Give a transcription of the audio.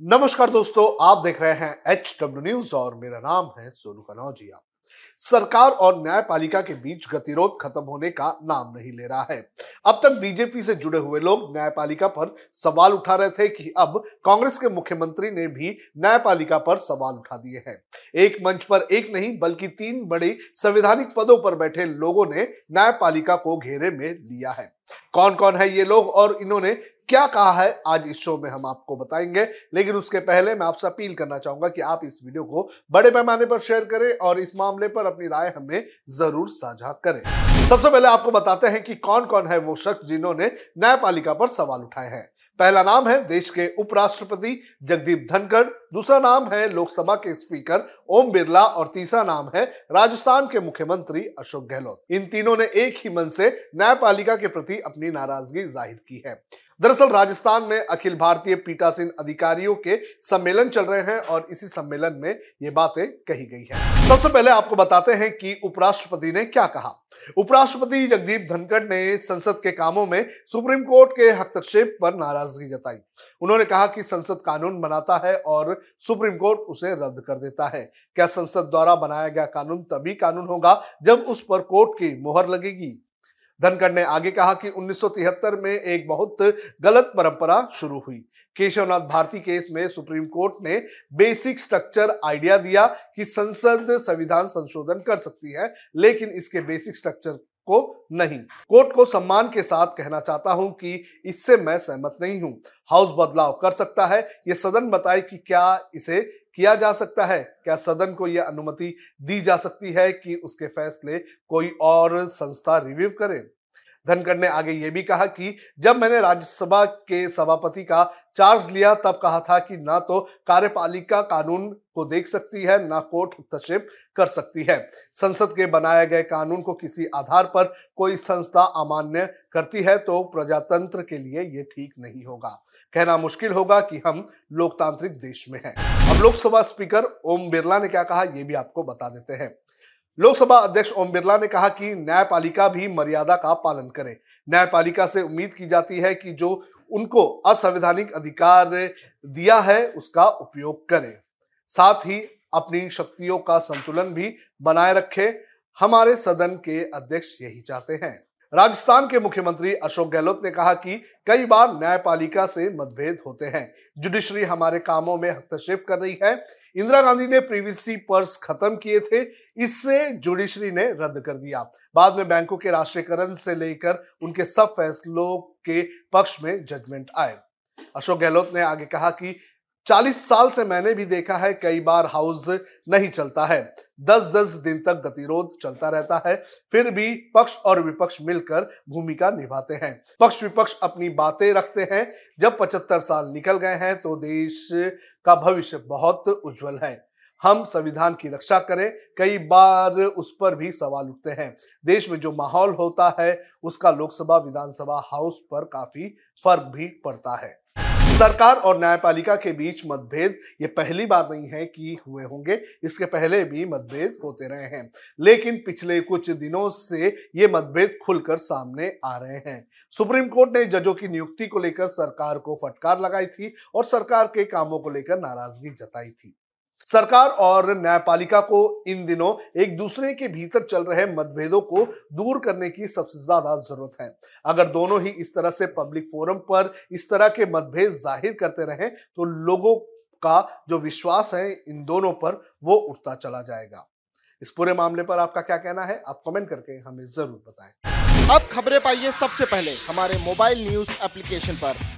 नमस्कार दोस्तों, आप देख रहे हैं एच डब्ल्यू न्यूज़ और मेरा नाम है सोनू कनौजिया। सरकार और न्यायपालिका के बीच गतिरोध खत्म होने का नाम नहीं ले रहा है। अब तक बीजेपी से जुड़े हुए लोग न्यायपालिका पर सवाल उठा रहे थे कि अब कांग्रेस के मुख्यमंत्री ने भी न्यायपालिका पर सवाल उठा दिए हैं। एक मंच पर एक नहीं, बल्कि तीन बड़े संवैधानिक पदों पर बैठे लोगों ने न्यायपालिका को घेरे में लिया है। कौन कौन है ये लोग और इन्होंने क्या कहा है, आज इस शो में हम आपको बताएँगे। लेकिन उसके पहले मैं आपसे अपील करना चाहूँगा कि आप इस वीडियो को बड़े पैमाने पर शेयर करें और इस मामले पर अपनी राय हमें ज़रूर साझा करें। सबसे पहले आपको बताते हैं कि कौन कौन है वो शख्स जिन्होंने न्यायपालिका पर सवाल उठाए हैं। पहला नाम है देश के उपराष्ट्रपति जगदीप धनखड़। दूसरा नाम है लोकसभा के स्पीकर ओम बिरला और तीसरा नाम है राजस्थान के मुख्यमंत्री अशोक गहलोत। इन तीनों ने एक ही मन से न्यायपालिका के प्रति अपनी नाराज़गी ज़ाहिर की है। दरअसल राजस्थान में अखिल भारतीय पीठासीन अधिकारियों के सम्मेलन चल रहे हैं और इसी सम्मेलन में ये बातें कही गई है। सबसे पहले आपको बताते हैं कि उपराष्ट्रपति ने क्या कहा। उपराष्ट्रपति जगदीप धनखड़ ने संसद के कामों में सुप्रीम कोर्ट के हस्तक्षेप पर नाराज़गी जताई। उन्होंने कहा कि संसद कानून बनाता है और सुप्रीम कोर्ट उसे रद्द कर देता है। क्या संसद द्वारा बनाया गया कानून तभी कानून होगा जब उस पर कोर्ट की मोहर लगेगी? धनखड़ ने आगे कहा कि 1973 में एक बहुत गलत परंपरा शुरू हुई। केशवनाथ भारती केस में सुप्रीम कोर्ट ने बेसिक स्ट्रक्चर आइडिया दिया कि संसद संविधान संशोधन कर सकती है, लेकिन इसके बेसिक स्ट्रक्चर को नहीं। कोर्ट को सम्मान के साथ कहना चाहता हूँ कि इससे मैं सहमत नहीं हूँ। हाउस बदलाव कर सकता है। ये सदन बताए कि क्या इसे किया जा सकता है? क्या सदन को यह अनुमति दी जा सकती है कि उसके फैसले कोई और संस्था रिव्यू करे? धनखड़ ने आगे ये भी कहा कि जब मैंने राज्यसभा के सभापति का चार्ज लिया, तब कहा था कि ना तो कार्यपालिका कानून को देख सकती है, ना कोर्ट हस्तक्षेप कर सकती है। संसद के बनाए गए कानून को किसी आधार पर कोई संस्था अमान्य करती है तो प्रजातंत्र के लिए ये ठीक नहीं होगा। कहना मुश्किल होगा कि हम लोकतांत्रिक देश में हैं। अब लोकसभा स्पीकर ओम बिरला ने क्या कहा यह भी आपको बता देते हैं। लोकसभा अध्यक्ष ओम बिरला ने कहा कि न्यायपालिका भी मर्यादा का पालन करे। न्यायपालिका से उम्मीद की जाती है कि जो उनको असंवैधानिक अधिकार दिया है, उसका उपयोग करें। साथ ही अपनी शक्तियों का संतुलन भी बनाए रखें। हमारे सदन के अध्यक्ष यही चाहते हैं। राजस्थान के मुख्यमंत्री अशोक गहलोत ने कहा कि कई बार न्यायपालिका से मतभेद होते हैं। जुडिशरी हमारे कामों में हस्तक्षेप कर रही है। इंदिरा गांधी ने प्रीवीसी पर्स खत्म किए थे, इससे जुडिशरी ने रद्द कर दिया। बाद में बैंकों के राष्ट्रीयकरण से लेकर उनके सब फैसलों के पक्ष में जजमेंट आए। अशोक गहलोत ने आगे कहा कि चालीस साल से मैंने भी देखा है कई बार हाउस नहीं चलता है। दस दस दिन तक गतिरोध चलता रहता है, फिर भी पक्ष और विपक्ष मिलकर भूमिका निभाते हैं। पक्ष विपक्ष अपनी बातें रखते हैं, जब पचहत्तर साल निकल गए हैं तो देश का भविष्य बहुत उज्जवल है। हम संविधान की रक्षा करें, कई बार उस पर भी सवाल उठते हैं। देश में जो माहौल होता है, उसका लोकसभा, विधानसभा हाउस पर काफ़ी फ़र्क भी पड़ता है। सरकार और न्यायपालिका के बीच मतभेद ये पहली बार नहीं है कि हुए होंगे। इसके पहले भी मतभेद होते रहे हैं। लेकिन पिछले कुछ दिनों से ये मतभेद खुलकर सामने आ रहे हैं। सुप्रीम कोर्ट ने जजों की नियुक्ति को लेकर सरकार को फटकार लगाई थी और सरकार के कामों को लेकर नाराज़गी जताई थी। सरकार और न्यायपालिका को इन दिनों एक दूसरे के भीतर चल रहे मतभेदों को दूर करने की सबसे ज़्यादा ज़रूरत है। अगर दोनों ही इस तरह से पब्लिक फोरम पर इस तरह के मतभेद ज़ाहिर करते रहे तो लोगों का जो विश्वास है इन दोनों पर वो उठता चला जाएगा। इस पूरे मामले पर आपका क्या कहना है? आप कमेंट करके हमें ज़रूर बताएँ। अब खबरें पाइए सबसे पहले हमारे मोबाइल न्यूज़ एप्लीकेशन पर।